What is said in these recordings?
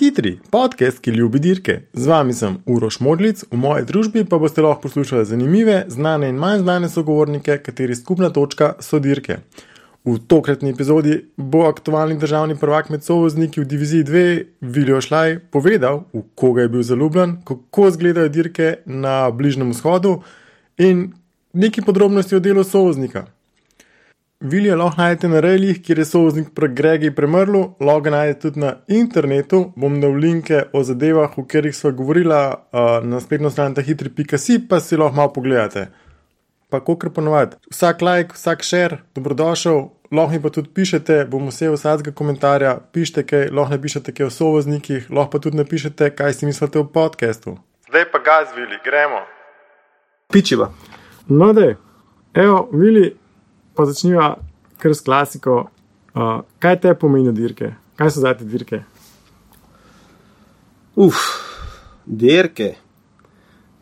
hitri podcast, ki ljubi dirke. Z vami sem Uroš Modlic, v moji družbi pa boste lahko poslušali zanimive, znane in manj znane sogovornike, kateri skupna točka so dirke. V tokratni epizodi bo aktualni državni prvak med sovozniki v diviziji 2, Viljo Šlaj, povedal, v koga je bil zaljubljen, kako izgledajo dirke na Bližnjem vzhodu in nekaj podrobnosti o delu sovoznika. Vilja lahko najdete na reljih, kjer je sovoznik Gregi premrl, lahko ga najdete tudi na internetu. Bom dal linke o zadevah, o katerih sva govorila uh, na spletno stran tahitri.si, pa si lahko malo pogledate. Pa kako ponovadi, vsak like, vsak share, dobrodošel, lahko mi pa tudi pišete, bom vse vsakega komentarja, pišite kaj, lahko napišete kaj o sovoznikih, lahko pa tudi napišete, kaj si mislite o podkastu. Zdaj pa ga zvili, gremo. Pičiva. No, da, evo, Vili, pa začniva kar s klasiko. Uh, kaj te pomeni dirke? Kaj so zdaj te dirke? Uf, dirke.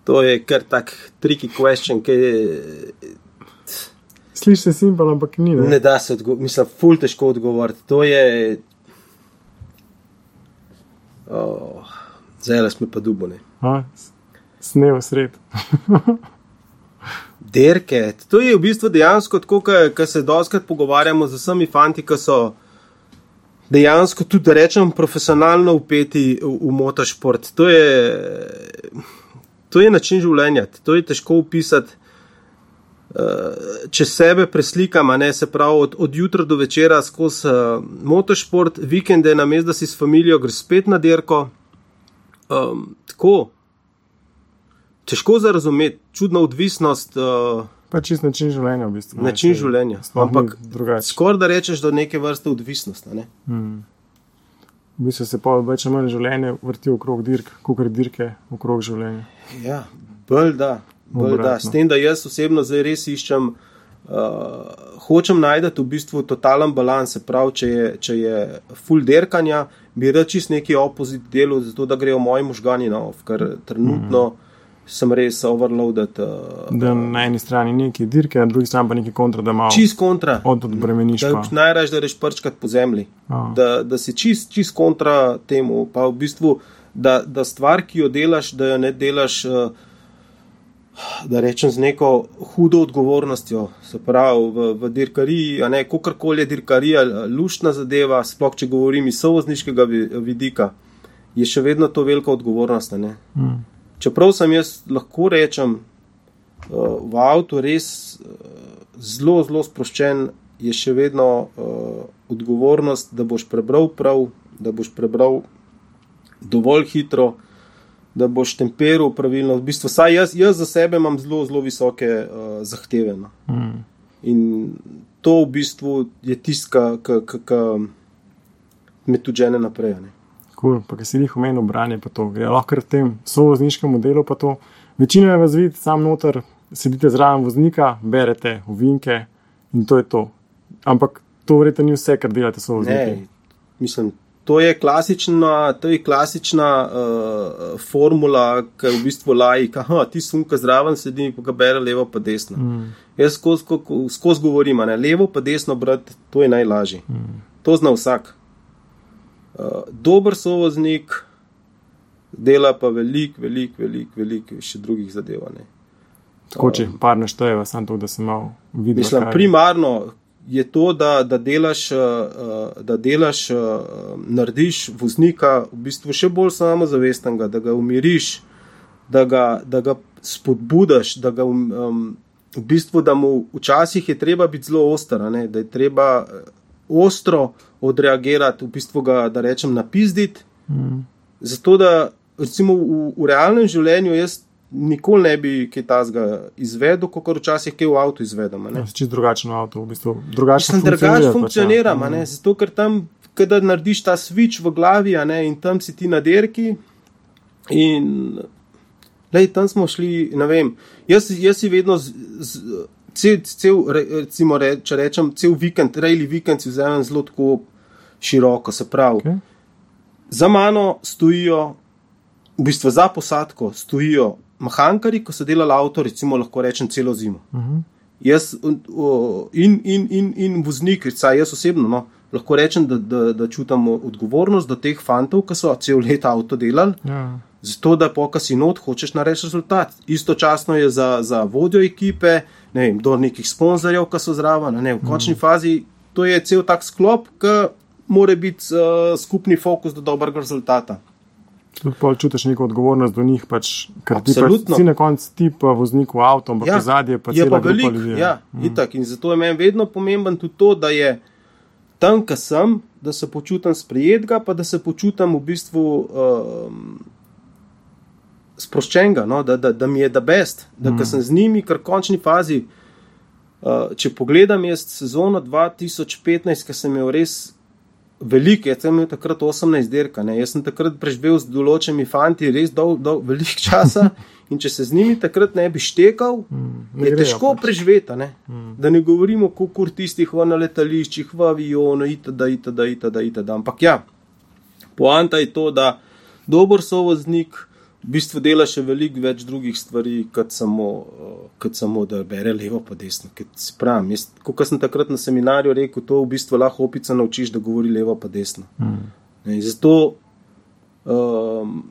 To je kar tak tricky question, ki Slišiš se simpel, ampak ni. Ne, ne da se odgovoriti, mislim, ful težko odgovoriti. To je. Oh, Zdaj smo pa dubone. Snev sred. Derke. To je v bistvu dejansko tako, kar se doskrat pogovarjamo z vsemi fanti, ki so dejansko tudi, da rečem, profesionalno upeti v, v motošport. To je, to je način življenja, to je težko opisati. Če sebe preslikam, ne, se pravi od, od jutra do večera skozi uh, motošport, vikende, na mestu, da si s familijo greš spet na dirko. Um, tako, težko za razumeti, čudna odvisnost. Uh, pa čist način življenja, v bistvu. Način ne, življenja. Ampak skoraj da rečeš, da je neke vrste odvisnost. Ne? Hmm. V bistvu se pa več ali manj življenje vrti okrog dirk, kot dirke okrog življenja. Ja, bolj da. Bolj da. S tem, da jaz osebno zdaj res iščem. Uh, hočem najti v bistvu totalen balans, se pravi, če je, če je full derkanja, bi rad čist neki opozit delu, zato da grejo moji možgani na off, ker trenutno mm sem res overloaded. Uh, da na eni strani neki dirke, na drugi strani pa neki kontra, da imaš. Čist kontra. Od odbremeniš. Najraž, da reš prčkat po zemlji. Oh. Da, da si čist, čist kontra temu. Pa v bistvu, da, da stvar, ki jo delaš, da jo ne delaš. Uh, Da rečem z neko hudo odgovornostjo, se pravi v, v dirkariji, a ne kakorkoli je dirkarija, luštna zadeva, sploh če govorim iz sovozniškega vidika, je še vedno to velika odgovornost. Mm čeprav sem jaz lahko rečem, uh, v avtu res uh, zelo, zelo sproščen, je še vedno uh, odgovornost, da boš prebral prav, da boš prebral dovolj hitro, da boš temperiral pravilno. V bistvu, saj jaz, jaz za sebe imam zelo, zelo visoke uh, zahteve. No. Mm. In to v bistvu je tisto, kar me tudi žene naprej. Ne cool, pa ki si jih omenil, branje pa to gre. Lahko v tem sovozniškem modelu pa to. Večina je vas vidi, sam noter, sedite zraven voznika, berete uvinke in to je to. Ampak to verjetno ni vse, kar delate sovozniki. Mislim, to je klasična, to je klasična uh, formula, ki je v bistvu lajka. Ti sunka zraven sedi, pa bere levo pa desno. Mm. Jaz skozi skoz govorim, ne, levo pa desno brati, to je najlažje. Mm. To zna vsak. Uh, dober sovoznik dela pa veliko, veliko, veliko, veliko še drugih zadev. Tako, če um, par naštejeva, samo to, da se malo vidi. Mislim, kaj. primarno je to, da, da delaš, uh, da delaš narediš voznika v bistvu še bolj samozavestnega, da ga umiriš, da ga, da ga spodbudaš, da ga um, v bistvu, da mu včasih je treba biti zelo ostar, da je treba ostro odreagirati, v bistvu ga, da rečem, napizditi. Mm. Zato, da recimo v, v realnem življenju jaz nikoli ne bi kaj tazga izvedel, kot včasih kaj v avtu izvedem. Ja, čist drugačen avto, v bistvu. Drugačen drugač funkcionira, pač, ja. mm. zato ker tam, kada narediš ta switch v glavi, ne, in tam si ti na derki. In lej, tam smo šli, ne vem, jaz, jaz si vedno z, z, cel, cel recimo, re, če rečem, cel vikend, rejli vikend si vzamem zelo tako široko, se pravi. Okay. Za mano stojijo v bistvu za posadko stojijo mahankari, ko so delali avto, recimo lahko rečem celo zimo. Uh -huh. Jaz in, in, in, in voznik, saj jaz osebno, no, lahko rečem, da, da, da čutim odgovornost do teh fantov, ki so cel let avto delali. Ja. Zato, da pokaj si not, hočeš narediti rezultat. Istočasno je za, za vodjo ekipe, ne vem, do nekih sponzorjev, ki so zraven, ne v končni mm. fazi. To je cel tak sklop, ki mora biti uh, skupni fokus do dobrega rezultata. Pa čutiš neko odgovornost do njih, pač, ker ti pač, si na koncu ti pa voznik v avtu, ampak ja, zadnje pa je pa veliko ljudi. Ja, mm. itak. In zato je meni vedno pomemben tudi to, da je tam, kjer sem, da se počutim sprijetega, pa da se počutim v bistvu. Um, sproščenega, no? da, da, da mi je da best, da mm. sem z njimi, ker v končni fazi. Uh, če pogledam jaz sezono 2015, ki sem imel res veliko, jaz sem imel takrat 18 dirka, ne? jaz sem takrat preživel z določenimi fanti res dolg, dolg, veliko časa in če se z njimi takrat ne bi štekal, mm, je težko pač. preživeti. Ne? Mm. Da ne govorimo o kur tistih v letališčih, v avionu, itd., itd., itd., itd. Ampak ja, poanta je to, da dober sovoznik v bistvu dela še veliko več drugih stvari, kot samo, uh, kot samo da bere levo pa desno. Pravim, jaz, kot sem takrat na seminarju rekel, to v bistvu lahko opica naučiš, da govori levo pa desno. Mm. Zato um,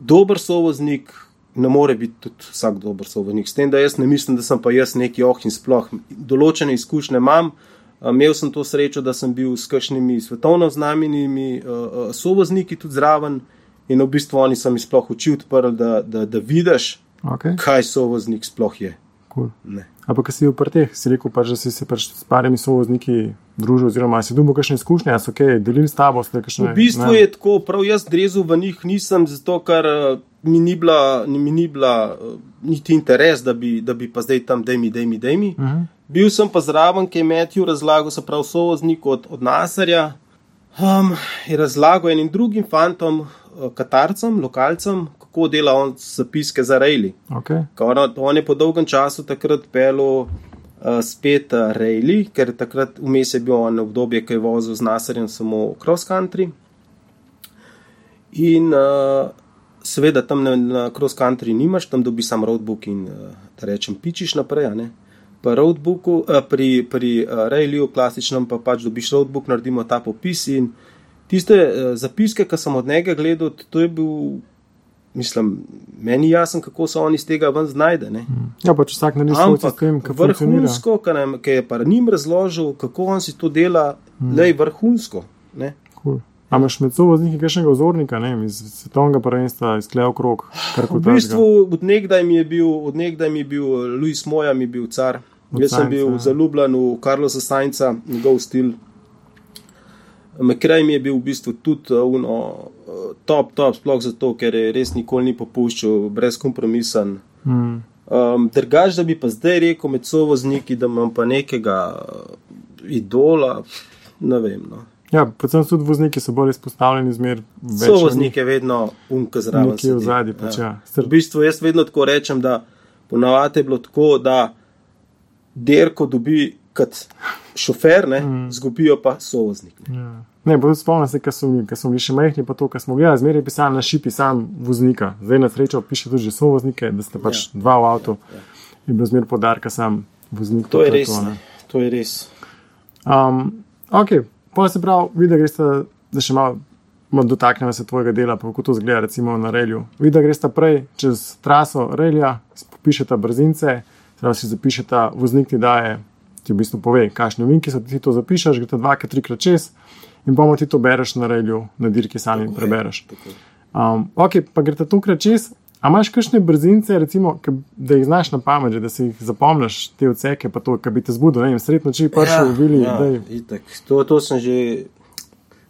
dober sovoznik. Ne more biti tudi vsak dober sovoznik. S tem, da jaz ne mislim, da sem pa jaz neki oh in sploh. Določene izkušnje imam, imel sem to srečo, da sem bil s kakšnimi svetovno znamenimi uh, uh, sovozniki tudi zraven, uh, in v bistvu oni so mi sploh oči odprli, da, da, da vidiš, okay. kaj sovoznik sploh je. Cool. Ampak, ki si v prteh, si rekel, pa, da si se pač s parimi sovozniki družil, oziroma si dobil kakšne izkušnje, so ok, delim s tabo. Kakšne, v bistvu ne? je tako, prav jaz drezu v njih nisem, zato ker uh, mi ni bila, mi ni bila uh, niti interes, da bi, da bi pa zdaj tam, da mi, da mi, da mi. Uh -huh. Bil sem pa zraven, ki je Matthew razlagal, se pravi, sovoznik od, od Nasarja. Um, je razlagal enim drugim fantom, Eh, Katarcem, lokalcem, kako dela on zapiske za Rejli. Okay. On, on je po dolgem času takrat pelo uh, spet uh, Rejli, ker takrat vmes je bil on obdobje, ki je vozil z Nasarjem samo cross country. In uh, seveda tam na, na cross country nimaš, tam dobi sam roadbook in uh, da rečem, pičiš naprej. Pa roadbooku, uh, pri, pri uh, Rejliju, klasičnem, pa pač dobiš roadbook, naredimo ta popis in tiste uh, zapiske, ki sem od njega gledal, to je bil, mislim, meni jasen, kako se oni iz tega ven znajde. Ne? Hmm. Ja, pač vsak na njihov sistem, kako vrhunsko, ki je pa njim razložil, kako on si to dela, hmm. le vrhunsko. Cool. Ampak imaš med sobой nekaj kakšnega ozornika, ne, iz svetovnega prvenstva, iz Kleo Krog? V bistvu, odnegdaj mi je bil, odnegdaj mi je bil, Luis Moja mi je bil car. Jaz sem bil zaljubljen v Karlosa Sainca, njegov stil. Mekraj mi je bil v bistvu tudi uh, uno, uh, top, top, sploh zato, ker je res nikoli ni popuščal, brezkompromisen. Mm. Um, Drugač, da bi pa zdaj rekel med sovozniki, da imam pa nekega uh, idola, ne vem. No. Ja, predvsem tudi vozniki so bolj izpostavljeni zmer. Sovoznik je vedno unka zraven. Nekje v zadnji, pač ja. ja. V bistvu jaz vedno tako rečem, da ponavadi je bilo tako, da derko dobi kot šofer, ne, mm. zgubijo pa sovoznik. Ne, ja. ne bo spomnil se, ker smo bili še majhni, pa to, kar smo gledali, zmeraj pisali na šipi sam voznika. Zdaj na srečo piše tudi sovoznike, da ste pač ja. dva v avtu ja. in brez zmer podarka sam voznik. To, je res. To, to je res. Um, ok, pa se pravi, vidi, da greste, da še malo. Dotaknemo se tvojega dela, kako to zgleda, recimo na relju. Vidi, da greš prej čez traso relja, pišete brzince, zdaj si zapišete, voznik ti daje ti v bistvu pove, kakšne vinke so ti to zapišeš, gre to dvakrat, trikrat čez in bomo ti to bereš na relju, na dirki sami in prebereš. Um, ok, pa gre to tukaj čez. A imaš kakšne brzince, recimo, da jih znaš na pamet, da si jih zapomniš, te odseke, pa to, kar bi te zbudil, ne vem, sredno, če bi prišel v Vili. Ja, to, to sem že,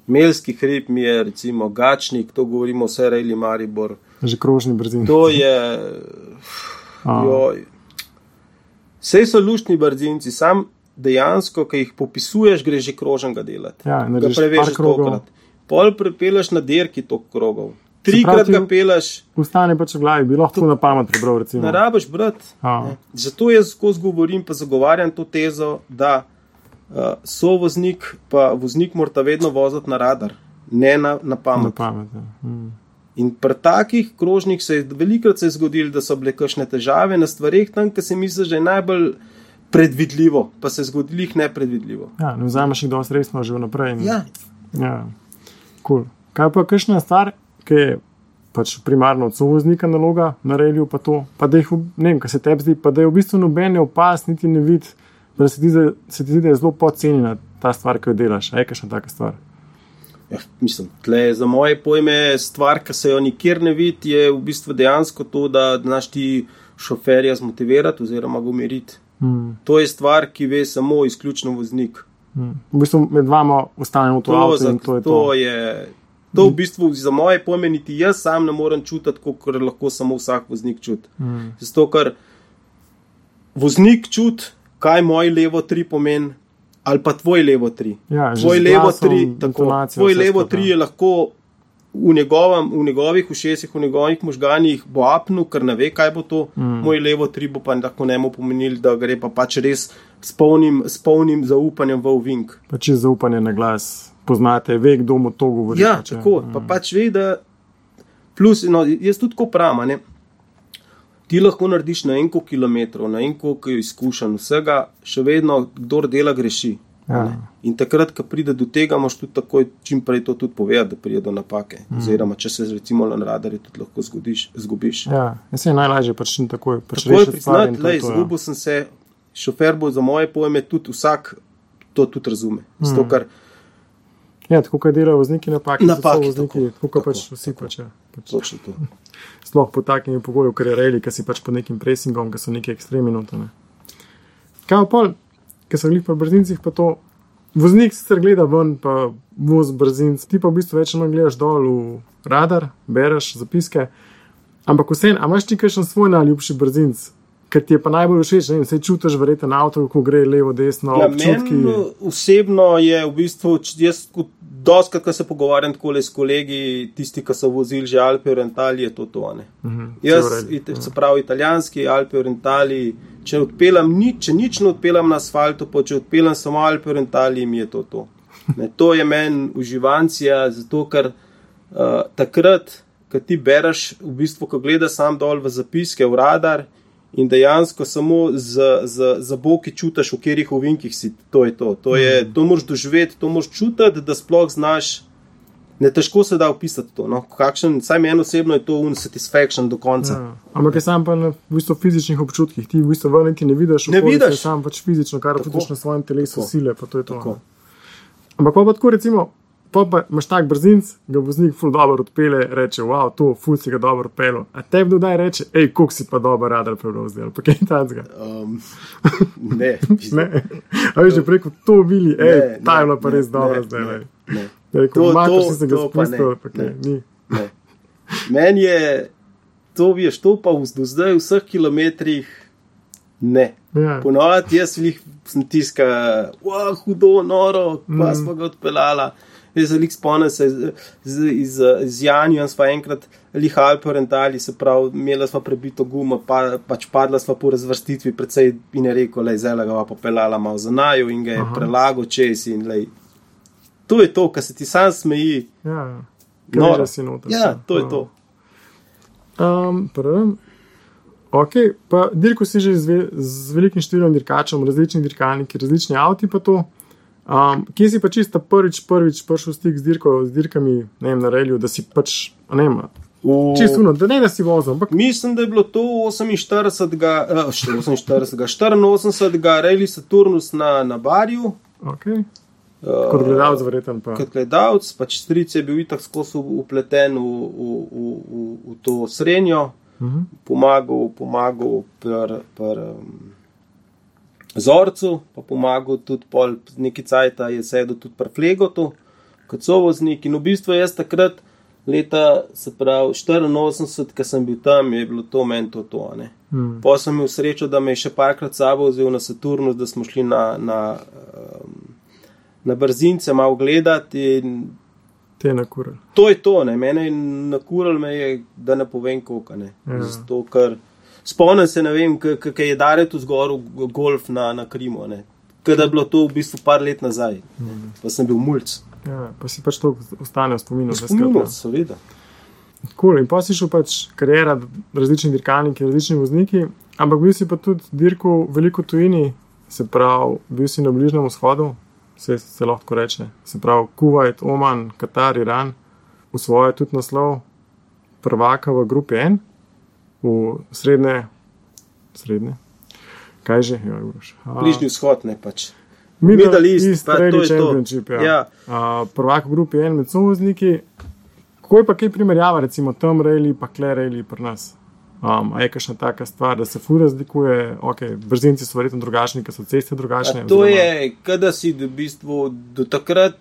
melski hrib mi je, recimo, gačnik, to govorimo vse rejli Maribor. Že krožni brzinci. To je, joj, Vse so luštni brzinci, sam dejansko, ki jih popisuješ, gre že krožen ga delati. Ja, ne preveč krogov. Pol prepelaš na dirki to krogov. Trikrat ga pelaš. Ustane pač v glavi, bi lahko na pamet prebral. Recimo. Ne rabiš, brat. Zato jaz skozi govorim, pa zagovarjam to tezo, da uh, so voznik, pa voznik mora vedno voziti na radar, ne na, na pamet. Na pamet ja. hmm. In pri takih krožnih se je velikokrat se je zgodilo, da so bile kakšne težave na stvarih, tam, ki se misli, da je najbolj predvidljivo, pa se je zgodilo jih nepredvidljivo. Ja, ne vzameš jih dosti resno že vnaprej. in- Ja, Ja, cool. Kaj pa kakšna stvar, ki je pač primarno od sovoznika naloga na reliju, pa to, pa da jih, ne vem, kaj se tebi zdi, pa da je v bistvu noben ne opas, niti ne vid, da se ti zdi, da- se ti zdi, da je zelo podcenjena ta stvar, ki jo delaš. A je kakšna taka stvar? Ja mislim, tle za moje pojme stvar, ki se jo nikjer ne vidi, je v bistvu dejansko to, da znaš ti šoferja zmotivirati oziroma ga umiriti. Hmm. To je stvar, ki ve samo izključno voznik. Hmm. V bistvu med vama ostanemo to, To, za, to je to. to je. To v bistvu za moje pojme niti jaz sam ne morem čutiti, kot lahko samo vsak voznik čuti. Hmm. Zato, ker voznik čuti, kaj moj levo tri pomeni, ali pa tvoj levo tri. Ja, tvoj levo glasom, tri, tako, tvoj levo tri je lahko v, njegovem, v njegovih ušesih, v njegovih možganjih bo apnu, ker ne ve, kaj bo to. Mm. Moj levo tri bo pa lahko njemu pomenil, da gre pa pač res s polnim, s polnim zaupanjem v uvink. Pa če zaupanje na glas, poznate, ve, kdo mu to govori. Ja, pač, tako, pa pač ve, da plus, no, jaz tudi tako pravim, ne. Ti lahko narediš na enko kilometrov, na enko izkušenj, vsega, še vedno, kdo dela, greši. Ja. In takrat, ko pride do tega, moš tudi takoj čim prej to tudi povedati, da pride do napake. Mm. Oziroma, če se recimo na radarju tudi lahko zgodiš, zgubiš. Ja, se je najlažje pač čim takoj. Pač stvar in priznati, je da ja. izgubil sem se, šofer bo za moje pojme tudi vsak to tudi razume. Mm. Zato, ker Ja, tako kot delajo vozniki napake, Napake, vozniki, tako, tako, tako tako, pač vsi pač. Ja, pač. točno to. Sploh pod takimi pogoji, ker je reli, ki si pač pod nekim presingom, ki so neki ekstremni notane. Kaj pa ki so glih po brzincih, pa to. Voznik sicer gleda ven, pa voz brzinc, ti pa v bistvu več manj gledaš dol v radar, bereš zapiske. Ampak vseeno, a imaš ti kakšen svoj najljubši brzinc, ker ti je pa najbolj všeč, ne vem, se čutiš verjetno na avtu, ko gre levo, desno, Ja, občutki. osebno je v bistvu, jaz doskrat, ko se pogovarjam tako s kolegi, tisti, ki so vozili že Alpe Orientali, je to to. Ne? Mhm, Jaz, redu, it- se pravi, italijanski Alpe Orientali, če odpeljam nič, če nič ne odpeljam na asfaltu, pa če odpeljam samo Alpe Orientali, mi je to to. Ne, to je meni uživancija, zato ker uh, takrat, ko ti bereš, v bistvu, ko gledaš sam dol v zapiske, v radar. In dejansko samo z, z, z boki čutiš, v katerih ovinkih si. To je to. To, je, to moraš doživeti, to moraš čutiti, da sploh znaš. Ne težko se da opisati to. No. Kakšen, saj meni osebno je to unsatisfaction do konca. Ja. Ampak je sam pa na v bistvu, fizičnih občutkih, ti v bistvu ven niti ne vidiš, Ne okolice, vidiš. sam pač fizično, kar čutiš na svojem telesu, Tako. sile, pa to je to. Tako. ne. Ampak pa, pa tako recimo, pa, pa imaš tak brzinc, ga voznik ful dobro odpele, reče, wow, to ful si ga dobro odpelo. A tebi dodaj reče, hej, koliko si pa dobro radar ali pa kaj takega. Um, ne, Ne, a veš, že preko to bili, hej, Ne, ta je ne, bila pa ne, res dobra ne, zdaj. ne, lej. ne. Rekel, To- makar to- si se ga pa ne, spustil, ali pa kaj, ne. ni. ne. Meni je to, veš, to pa v- do zdaj v vseh kilometrih ne. Ja. Ponovadi jaz jih sem tiska, wow, hudo, noro, pa mm. smo ga odpeljala. Jaz se jih spomnim, se iz, z Janjem smo enkrat lihali po rentali, se pravi, imela smo prebito gumo, pa, pač padla smo po razvrstitvi, predvsej in je rekel, le zelo ga pa peljala malo za najo in ga je Aha. prelagal čez in lej. To je to, kar se ti sam smeji. Ja, Noro. Križa si noter. Ja, to je to. Um, prvem. Ok, pa dirko si že z, ve, z velikim številom dirkačev, različni dirkalniki, različni avti pa to. Um, kje si pa čisto prvič, prvič prišel v stik z, dirko, z dirkami vem, na relju, da si pač, ne vem, V- čisto uno, da ne da si vozil, ampak Mislim, da je bilo to 48. eh, 48. 84. Rally Saturnus na, na Barju. ok. Kot gledalec, verjeten pa. Kot gledalec, pač stric je bil itak skozi upleten v, v, v, v, v to srednjo, Mhm. pomagal, pomagal pri pr, um, Zorcu, pa pomagal tudi pol neki cajt, je sedel tudi pri Flegotu, kot sovoznik. In v bistvu jaz takrat, leta, se pravi 84, ko sem bil tam, je bilo to meni to. to ne. Hmm. Pa sem imel srečo, da me je še parkrat sabo vzel na Saturnus, da smo šli na, na, um, na brzince malo gledati. In Te je nakuril. to je to, ne. mene je nakural, me je, da ne povem koliko. Ne. Ja. Zato, ker spomnim se, ne vem, kaj je Daret vzgoril golf na, na Krimu. Ker je bilo to v bistvu par let nazaj, Mhm. pa sem bil mulj. Ja, pa si pač to ostane v spominu. vse Spomnimo skupaj. se, seveda. Cool. In pa si šel pač karijera, različni dirkalniki, različni vozniki, ampak bil si pa tudi dirkal veliko tujini, se pravi, bil si na Bližnjem vzhodu, se, se lahko reče, se pravi, Kuwait, Oman, Katar, Iran, v svoje tudi naslov prvaka v grupi N, v srednje, srednje. Kaj že, ja, Uroš? Bližnji vzhod, ne pač. Middle Middle East, East pa to je to. Championship. Ja. Ja. Uh, prvak v grupi en med sovozniki. Kako je pa kaj primerjava, recimo tam reili, pa kle reili pri nas? Um, je kakšna taka stvar, da se fu razlikuje, ok, brzinci so verjetno drugačni, ker so ceste drugačne. A To je, kada si v bistvu do takrat,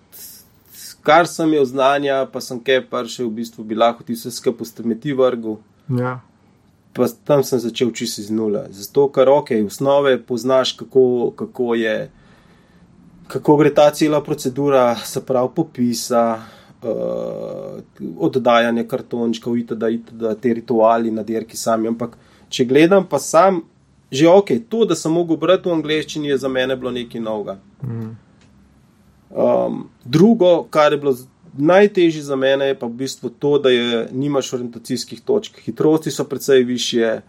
kar sem imel znanja, pa sem kaj pršel, v bistvu bi lahko ti vse skupaj postemeti vrgu. Ja, Pa tam sem začel čisto iz nule. Zato, ker ok, v osnove poznaš, kako, kako je, kako gre ta cela procedura, se pravi popisa, uh, oddajanje kartončkov, itd., itd., te rituali na dirki sami. Ampak, če gledam pa sam, že ok, to, da sem mogel brati v angleščini, je za mene bilo nekaj novega. Um, drugo, kar je bilo najtežje za mene, je pa v bistvu to, da je, nimaš orientacijskih točk. Hitrosti so precej više,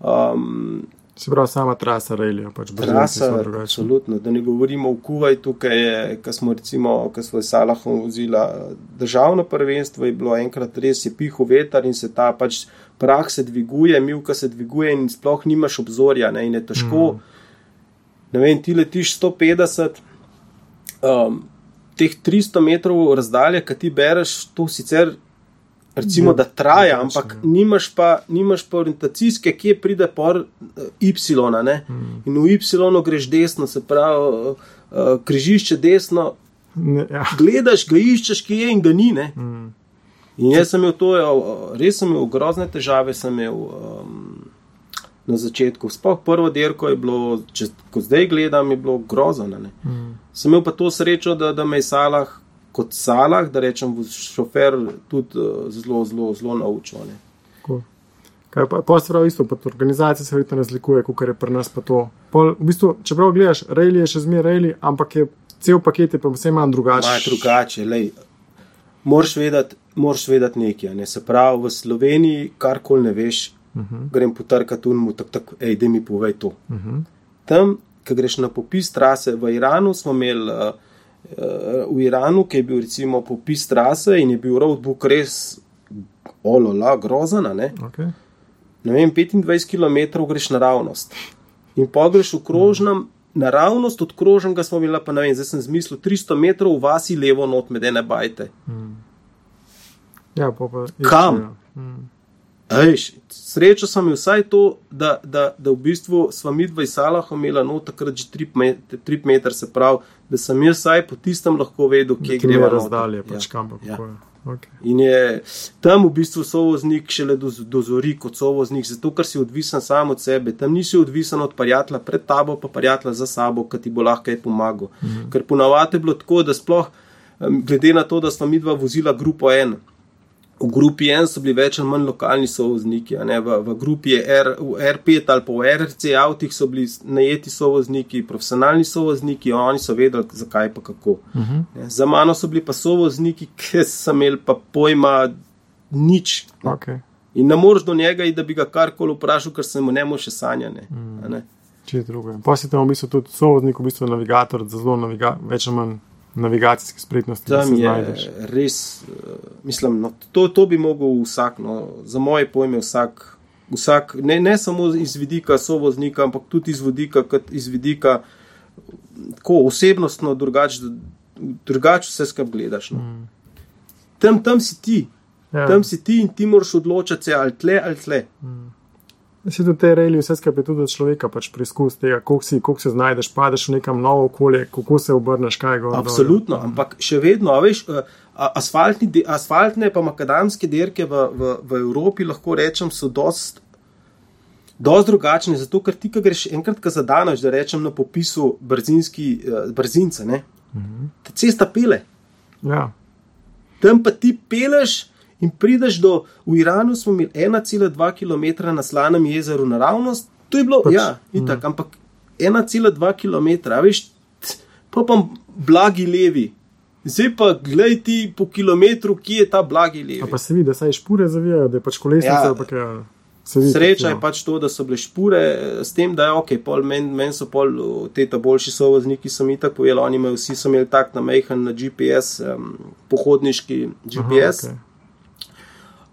um, se pravi, sama trasa reilija, pač brzinci trasa, absolutno. Da ne govorimo o Kuwaitu, ki je, ko smo recimo, ko smo iz Salahom vozila državno prvenstvo, je bilo enkrat res je pihal veter in se ta pač prah se dviguje, milka se dviguje in sploh nimaš obzorja ne, in je težko. Mm. Ne vem, ti letiš 150. Um, Teh 300 metrov razdalje, ki ti bereš, to sicer recimo, Ja, da traja, drugače, ampak ja. nimaš pa, nimaš pa orientacijske, kje pride por eh, Y. Mm. In v Y greš desno, se pravi, uh, uh, križišče desno, ja. gledaš, ga iščeš, kje je in ga ni. Ne? Mm. In jaz sem imel to, uh, res sem imel grozne težave, sem imel um, na začetku. Sploh prvo dirko je bilo, če ko zdaj gledam, je bilo grozno. Mm. Sem imel pa to srečo, da, da me je Salah, kot Salah, da rečem, šofer tudi uh, zelo, zelo, zelo naučil. Cool. Kaj pa, pa se pravi isto, pa organizacija se verjetno razlikuje, kot je pri nas pa to. Pol, v bistvu, čeprav gledaš, reili je še zmeraj reili, ampak je cel paket je pa vse manj drugačen. Malo drugače, lej. Moraš vedeti, moraš vedeti nekaj. Ne? Se pravi, v Sloveniji karkoli ne veš, uh -huh. grem potrkati in mu tako, tak, hej, da mi povej to. Uh -huh. Tam, ko greš na popis trase v Iranu, smo imeli uh, v Iranu, ki je bil recimo popis trase in je bil roadbook res olola, grozana. Ne? Okay. ne vem, 25 km greš naravnost. In pa greš v krožnem, naravnost od krožnega smo imeli, pa ne vem, zdaj sem zmislil 300 metrov v vasi levo not med ene bajte. Ja, pa, pa, Kam? Ja. Mm. Ejš, srečo sem imel vsaj to, da, da, da v bistvu sva mi dva iz Salaha imela no takrat že 3 metre, se pravi, da sem jaz vsaj po tistem lahko vedel, kje noter. razdalje, pač Ja. kam pa Ja. kako je. Okay. In je tam v bistvu sovoznik šele do, dozori kot sovoznik, zato ker si odvisen sam od sebe. Tam nisi odvisen od prijatelja pred tabo, pa prijatelja za sabo, ki ti bo lahko kaj pomagal. Mm -hmm. Ker ponavadi je bilo tako, da sploh, glede na to, da smo mi dva vozila grupo N. V grupi N so bili več ali manj lokalni sovozniki, ne? v, v grupi R, v R5 ali pa v RC avtih so bili najeti sovozniki, profesionalni sovozniki, oni so vedeli, zakaj pa kako. Uh -huh. Za mano so bili pa sovozniki, ki so imeli pa pojma nič. Okay. In ne moreš do njega, da bi ga karkoli vprašal, ker se mu ne more sanjane. Mm. Če drugo. Pa si tam v bistvu tudi sovoznik, v bistvu navigator, zelo naviga, več ali manj navigacijske spretnosti. da Tam se je znajdeš. res, uh, mislim, no, to, to bi mogel vsak, no, za moje pojme, vsak, vsak ne, ne samo iz vidika sovoznika, ampak tudi iz vidika, iz vidika tako osebnostno, drugače drugač vse skupaj gledaš. No. Mm. Tam, tam si ti, Ja. tam si ti in ti moraš odločati ali tle ali tle. Si tudi te reili, vse skupaj tudi od človeka, pač preizkus tega, koliko, si, koliko se znajdeš, padeš v nekam novo okolje, kako se obrneš, kaj gor. dol. Absolutno, ampak še vedno, veš, eh, asfaltni, asfaltne pa makadamske dirke v, v, v Evropi, lahko rečem, so dost, dost drugačne, zato ker ti, ko greš enkrat, ko zadaneš, da rečem na popisu brzinski, eh, brzince, ne, ta cesta pele, Ja. tam pa ti peleš. In prideš do, v Iranu smo imeli 1,2 km na slanem jezeru naravnost, to je bilo, Pač, ja, itak, ampak 1,2 km, veš, t- pa pa blagi levi, Zdaj pa gledaj ti po kilometru, ki je ta blagi levi. A pa se vidi, da se špure zavijajo, da je pač kolesnica. Ja. ampak Ja, vidi, Sreča ja. je pač to, da so bile špure, eh, s tem, da je ok, pol meni men so pol uh, te ta boljši sovozniki, sem jih tako pojel, oni imajo vsi so imeli tak namehen na GPS, um, pohodniški GPS. Aha, okej.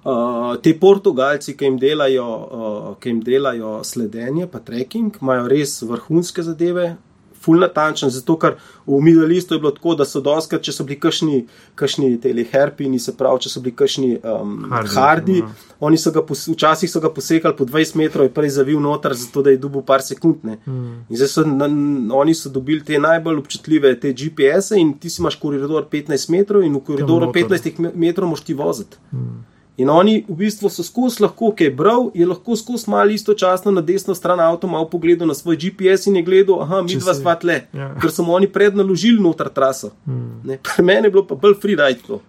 Uh, te Portugalci, ki jim, delajo, uh, ki jim delajo sledenje, pa trekking, imajo res vrhunske zadeve, full natančen. Zato, ker v Middle Eastu je bilo tako, da so doskrat, če so bili kakšni, kakšni teli herpini, se pravi, če so bili kakšni um, Hardi, hardi, ja. oni so ga pos, včasih so ga posekali po 20 metrov, je prej zavil noter, zato da je dubil par sekund. Ne. Mm. In zdaj so, na, oni so dobili te najbolj občutljive te GPS-e in ti si imaš koridor 15 metrov in v koridoru noter. 15 me- metrov moš ti voziti. Mm. In oni v bistvu so skozi lahko, ki je bral, je lahko skozi malo istočasno na desno stran avto malo pogledal na svoj GPS in je gledal, aha, mi dva sva tle, ja. ker so mu oni prednaložili noter traso. Mm. Ne, Pri meni je bilo pa bolj freeride to.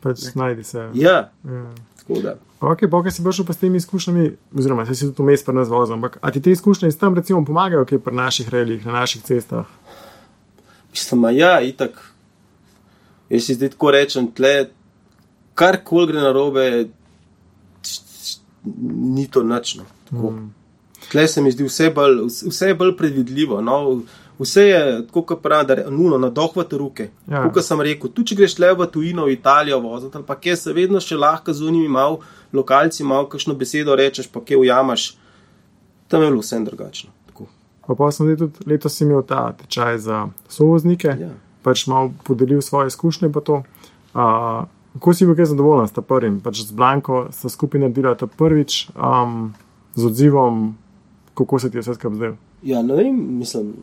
Pač najdi se. Ja, Ja. tako da. Ok, pa kaj si prišel pa s temi izkušnjami, oziroma si tudi vmes pri nas vozil, ampak a ti te izkušnje iz tam recimo pomagajo, kaj pri naših relih, na naših cestah? Mislim, a ja, itak. Jaz si zdaj tako rečem, tle, kar koli gre na robe, ni to nočno. Mm. Tle se mi zdi vse bolj, vse je bolj predvidljivo. No? Vse je tako, kot pravi, da je nuno, nadohvate ruke. Ja. Kot sem rekel, tudi če greš le v tujino, v Italijo voziti, ali pa kje se vedno še lahko z unimi mal, lokalci mal kakšno besedo rečeš, pa kje ujamaš, tam je bilo vse drugačno. Tako. Pa pa sem tudi letos imel ta tečaj za sovoznike, Ja. pač malo podelil svoje izkušnje pa to. Uh, Kako si bil kaj zadovoljen s tem prvim? Pač z Blanko sta skupaj naredila ta prvič, um, z odzivom, kako se ti je vse skupaj zdel. Ja, ne vem, mislim.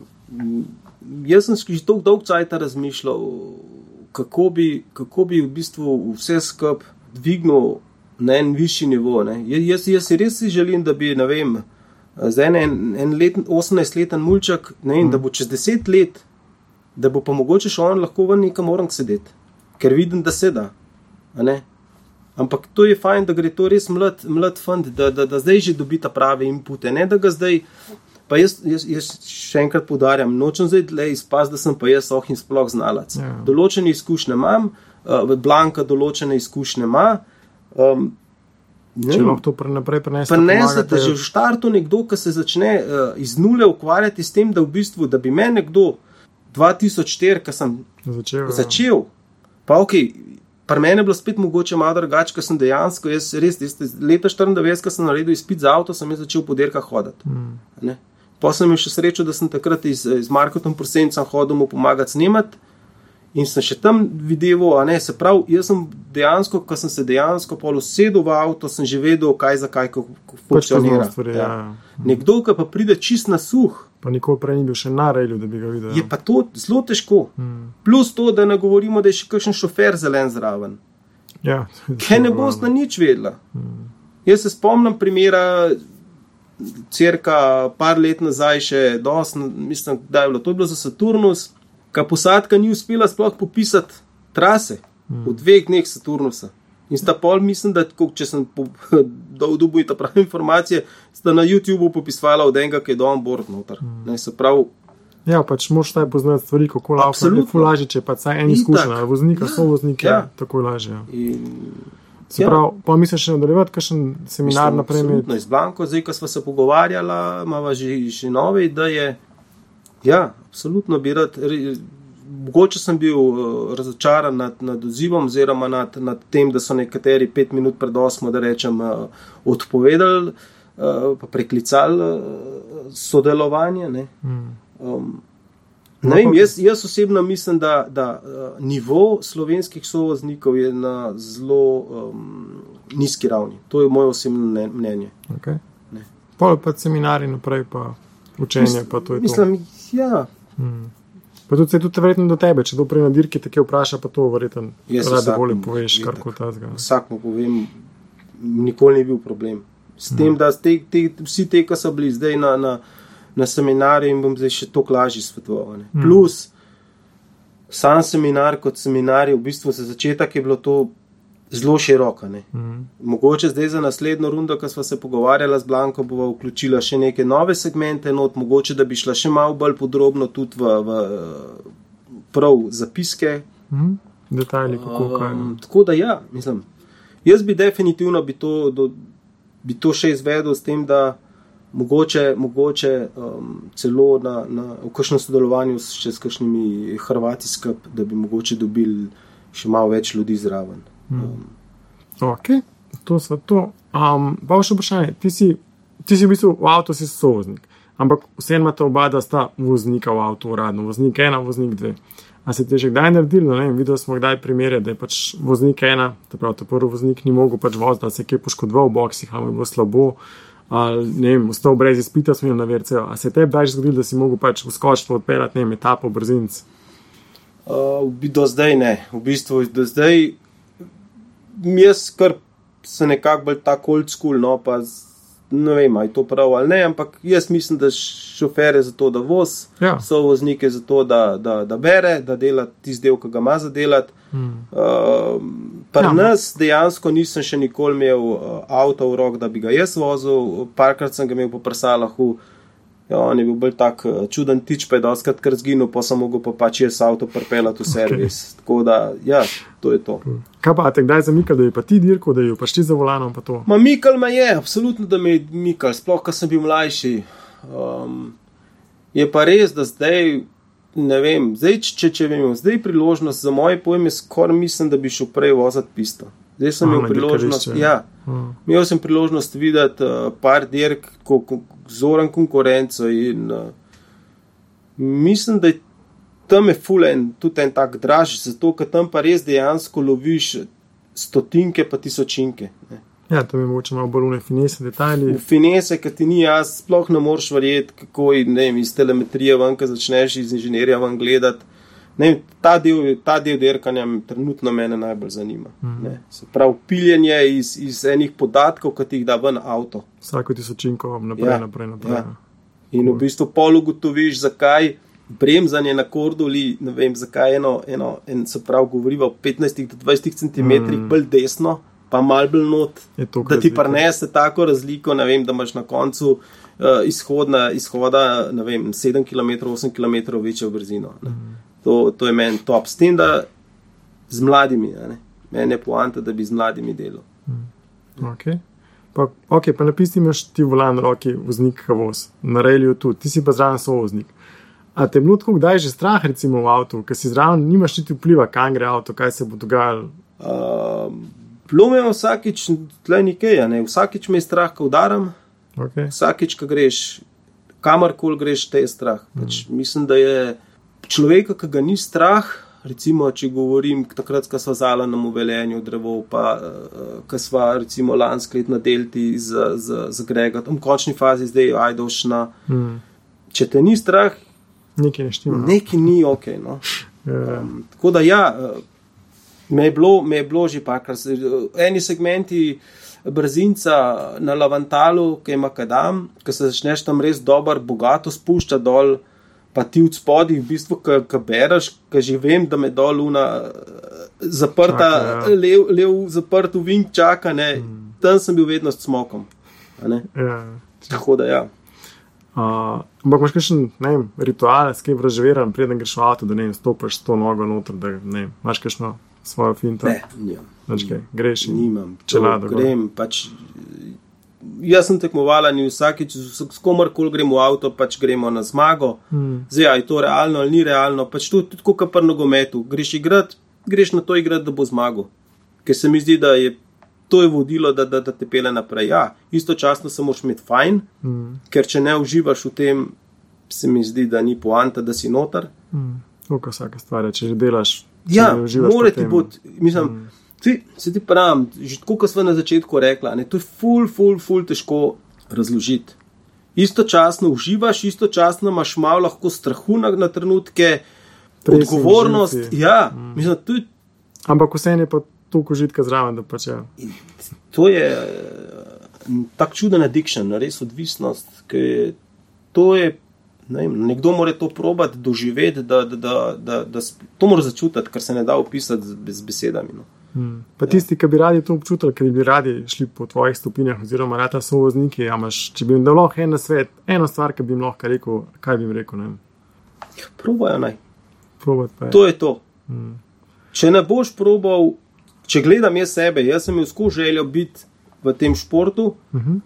Jaz sem že dolgo časa razmišljal, kako bi, kako bi v bistvu vse skupaj dvignil na en višji nivo. ne. Ja- Jaz, jaz si res si želim, da bi, ne vem, za en, en, en let, 18-leten mulček, vem, mm. da bo čez 10 let, da bo pa mogoče še on lahko v nekem orang sedeti, ker vidim, da se da. Ampak to je fajn, da gre to res mlad, mlad fant, da, da, da zdaj že dobi ta prave inpute, ne da ga zdaj. Pa jaz, jaz, jaz še enkrat poudarjam, nočem zdaj le izpasti, da sem pa jaz oh in sploh znalac. Ja. Določene izkušnje imam, uh, Blanka določene izkušnje ima. Um, ne Če lahko to pre- naprej prenesete, da že v štartu nekdo, ki se začne uh, iz nule ukvarjati s tem, da v bistvu, da bi me nekdo 2004, ki sem začel. ja. začel, pa ok, pri meni je bilo spet mogoče malo drugače, ker sem dejansko, jaz res, tiste, leta 94, ko sem naredil izpit za avto, sem jaz začel po dirkah hoditi. Mm. Pa sem imel še srečo, da sem takrat iz, iz Markotom Prosencem hodil mu pomagati snemati. In sem še tam videl, ne, se pravi, jaz sem dejansko, ko sem se dejansko pol usedel v avto, sem že vedel, kaj za kaj, kako Pač funkcionira. stvari, ja. ja. Nekdo, ki pa pride čist na suh, Pa nikoli prej ni bil še na rejlu, da bi ga videl. je pa to zelo težko. Mm. Plus to, da ne govorimo, da je še kakšen šofer zelen zraven. Ja, Kaj ne boste nič vedela. Jaz se spomnim primera, crka par let nazaj, še dosti, mislim, da je bilo to je bilo za Saturnus, ka posadka ni uspela sploh popisati trase v dveh dneh Saturnusa. In sta pol, mislim, da tako, če sem dal dubu in ta prave informacije, sta na YouTubu popisvala od enega, ki je dol board noter. Ne, se pravi, Ja, pač moš taj poznati stvari, kako lahko je ful lažje, če pa saj en izkušen, ali voznika, Ja, so voznike, ja. ja. tako je lažje. ja. in Se Ja. pravi, pa misliš še nadaljevati, kakšen seminar naprej? Absolutno, iz Blanko, zdaj, ko smo se pogovarjali, imamo že, že nove ideje. Ja, absolutno bi rad. Mogoče sem bil uh, razočaran nad, nad odzivom, oziroma nad, nad tem, da so nekateri pet minut pred osmo, da rečem, uh, odpovedali, uh, pa preklicali uh, sodelovanje. Ne. Mm. Um, ne vem, jaz, jaz osebno mislim, da, da uh, nivo slovenskih sovoznikov je na zelo um, nizki ravni. To je moje osebno mne- mnenje. Okay. Ne. Pol pa seminari naprej, pa učenje, pa to je to. Mislim, ja, Mm. Pa tudi se je tudi verjetno do tebe, če to prej na dirki tako vpraša, pa to verjetno vsakemu bolje poveš, kar kot tazga. vsak mu povem, nikoli ni bil problem. S tem, da te, te, vsi te, ki so bili zdaj na, na, na seminarju, in bom zdaj še toliko lažje svetoval. ne. Plus, sam seminar kot seminar, je v bistvu za začetek je bilo to zelo široko. ne. Mm. Mogoče zdaj za naslednjo rundo, ko smo se pogovarjali z Blanko, bova vključila še neke nove segmente, not, mogoče da bi šla še malo bolj podrobno tudi v, v prav zapiske, Mm. detajli, kako kaj. Um, tako da ja, mislim. Jaz bi definitivno bi to, do, bi to še izvedel s tem, da mogoče, mogoče um, celo na, na, v kakšnem sodelovanju s, še s kakšnimi Hrvati skup, da bi mogoče dobili še malo več ljudi zraven. Um, Ok, to so to. Um, pa še vprašanje, ti si, ti si v bistvu v avtu, si sovoznik, ampak vseeno imate oba, da sta voznika v avtu, uradno, voznik ena, voznik dve. A se ti je že kdaj naredilo, ne vem, videl smo kdaj primere, da je pač voznik ena, te pravi, ta prvi voznik ni mogel pač voziti, da se je kje poškodoval v boksih, ali je bilo slabo, ali ne vem, ostal brez izpita, smo jim na verce. A se je tebi kdaj zgodilo, da si mogel pač vskočiti, odpeljati, ne vem, etapo, brzinc? uh, do zdaj ne, v bistvu do zdaj. Jaz kar sem nekako bolj tako old school, no pa z, ne vem, ali je to prav ali ne, ampak jaz mislim, da šofer je zato, da voz, Ja. so voznike zato, da, da, da bere, da dela tisti del, ki ga ima za delati. Hmm. Uh, Pri Ja. nas dejansko nisem še nikoli imel uh, avto v rok, da bi ga jaz vozil, parkrat sem ga imel po prsalahu. Ja, on je bil bolj tak uh, čuden tič, pa je doskrat kar zginil, pa sem mogel pa pač jaz avto pripeljati v servis. Okay. Tako da, ja, to je to. Kaj pa te kdaj zamika, da je pa ti dirko, da je pač ti za volanom, pa to? Ma Mikal me je, absolutno, da me je Mikal, sploh, ko sem bil mlajši. Um, je pa res, da zdaj, ne vem, zdaj, če, če imel zdaj priložnost, za moje pojme, skoraj mislim, da bi šel prej voziti pisto. Zdaj sem imel priložnost, ja, Hmm. imel sem priložnost videti uh, par dirk, ko, ko, zoren konkurenco in uh, mislim, da je tam je fulen, tudi en tak draž, zato ker tam pa res dejansko loviš stotinke pa tisočinke. Ne. Ja, to bi mogoče malo bolj unefinese detajli. Finese, ki ti ni jaz, sploh ne moreš verjeti, kako je, ne vem, iz telemetrije ven, ko začneš iz inženirja ven gledati. Vem, ta del, ta del dirkanja trenutno mene najbolj zanima. Mhm. Ne. Se pravi, piljenje iz, iz enih podatkov, ki ti jih da ven avto. Vsako tisočinko naprej, Ja, naprej, naprej. ja. In v bistvu pol ugotoviš, zakaj bremzanje na korduli, ne vem, zakaj eno, eno en, se pravi, govoriva o 15 do 20 cm Mm. bolj desno, pa mal bolj not. Da ti prenese tako razliko, vem, da imaš na koncu uh, izhodna, izhoda, vem, 7 km, 8 km večjo brzino. ne. To, to je meni top. S tem, da z mladimi, meni je poanta, da bi z mladimi delal. Okay. Pa, ok, pa napisti imaš ti volan roki, voznik voz, na reliju tudi, ti si pa zraven sovoznik. A te je bilo tako kdaj že strah, recimo v avtu, ker si zraven, nimaš niti vpliva, kam gre avto, kaj se bo dogajalo. Uh, Bilo me je vsakič, tle nekaj, ne. vsakič me je strah, ko udaram, Okay. vsakič, ko greš, kamorkoli greš, te je strah. Pač mislim, da je človeka, ki ga ni strah, recimo, če govorim, takrat, ko smo zala na uveljenju drevo, pa uh, ko smo recimo lansko let na delti z, z, z Gregotom, v končni fazi zdaj ajdošna. Hmm. Če te ni strah, Nekaj ne štima. no. neki ni ok. No. Ja. Um, tako da ja, eh, me je bilo, me je bilo že parkrat. Eni segmenti brzinca na Lavantalu, ki ima kadam, ki se začneš tam res dobro, bogato spušča dol. Pa ti od spodaj, v bistvu, ki bereš, ki že vem, da me dol una zaprta, Čaka, ja. lev, lev zaprt v vink čaka, ne. Tam sem bil vedno s smokom. Ja. Tako da ja. Uh, ampak imaš kakšen vem, ritual, s kim razžveren, preden greš v avto, da ne vem, stopiš to nogo noter, da ne vem, imaš kakšno svojo finto. Ne, nimam. Kaj, greš in Nimam, čelado grem. Pač, jaz sem tekmovala in vsakeč, s s komorkoli gremo v avto, pač gremo na zmago. Hmm. Zdaj, a je to realno ali ni realno, pač to je tudi kot pri nogometu. Greš igrat, greš na to igrat, da bo zmagal. Ker se mi zdi, da je to je vodilo, da, da, da te pele naprej. Ja, istočasno se moraš imeti fajn, Hmm. ker če ne uživaš v tem, se mi zdi, da ni poanta, da si noter. Hmm. Tako vsaka stvar, če že delaš. če Ja, mora ti biti, mislim, mm. Ti, se ti pravim, že tako, kot smo na začetku rekla, ne, to je ful, ful, ful težko razložiti. Istočasno uživaš, istočasno imaš malo lahko strahu na, na trenutke, Presni odgovornost. živci. Ja, mm. mislim, to je, Ampak vse je pa toliko užitka zraven, da pač je. to je eh, tak čuden addiction, res odvisnost, ki je, to je. Ne vem, nekdo mora to probati, doživeti, da, da, da, da, da to mora začutiti, kar se ne da opisati z, z besedami. No. Hmm. Pa tisti, ki bi radi to občutili, ki bi radi šli po tvojih stopinjah, oziroma rata so vozniki, a imaš, če bi jim dal lahko en na svet, eno stvar, ki bi jim lahko rekel, kaj bi jim rekel, ne Probajo naj. probati pa je. To je to. Hmm. če ne boš probal, če gledam jaz sebe, jaz sem imel skozi željo biti v tem športu. Uh -huh.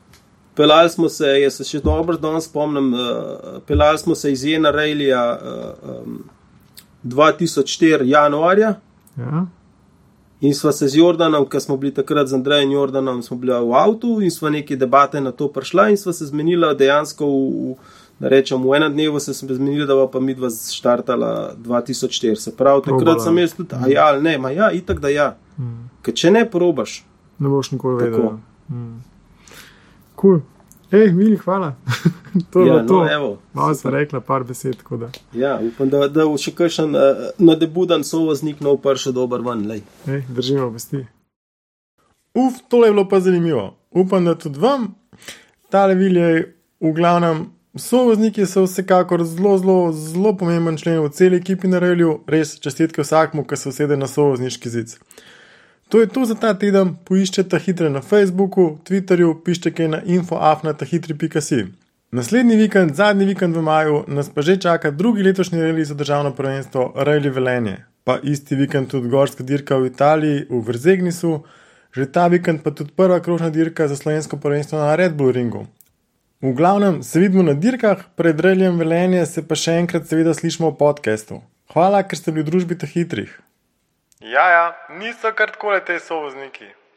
Pelali smo se, jaz se še dobro danes spomnim, uh, pelali smo se iz Jena Rejlija uh, um, 2004. januarja. Ja. In sva se z Jordanom, ki smo bili takrat z Andrejem Jordanom, smo bili v avtu in sva neke debate na to prišla in sva se zmenila dejansko v, da rečem, v enem dnevu se smo zmenili, da bo pa mi dva štartala 2004. Se pravi, takrat sem jaz tudi, a ja, ali ne, ma ja, itak da ja. Mm. Ker če ne probaš, Ne boš nikoli Tako. vedel. Mm. Cool. Ej, mili, hvala. to je ja, bilo to. no, evo. Malo sem rekla, par besed. Ja, upam, da, da bo še kakšen uh, nadebuden sovoznik nov prši dober ven. Lej. Ej, držimo vesti. Uf, tole je bilo pa zanimivo. Upam, da tudi vam. Tale vilje, v glavnem, sovozniki so vsekakor zelo, zelo, zelo pomemben člen v celi ekipi na relju. Res čestitke vsakmu, ki se usede na sovozniški zid. To je to za ta teden. Poiščete hitre na Facebooku, Twitterju, pišite kaj na infoafnatahitri.si. Naslednji vikend, zadnji vikend v maju, nas pa že čaka drugi letošnji reli za državno prvenstvo Reli Velenje. Pa isti vikend tudi gorska dirka v Italiji, v Vrzegnisu, že ta vikend pa tudi prva krožna dirka za slovensko prvenstvo na Red Bull ringu. V glavnem se vidimo na dirkah, pred reljem Velenje se pa še enkrat seveda slišimo v podkastu. Hvala, ker ste bili v družbi teh hitrih. Ja, ja, niso kar tako te sovozniki.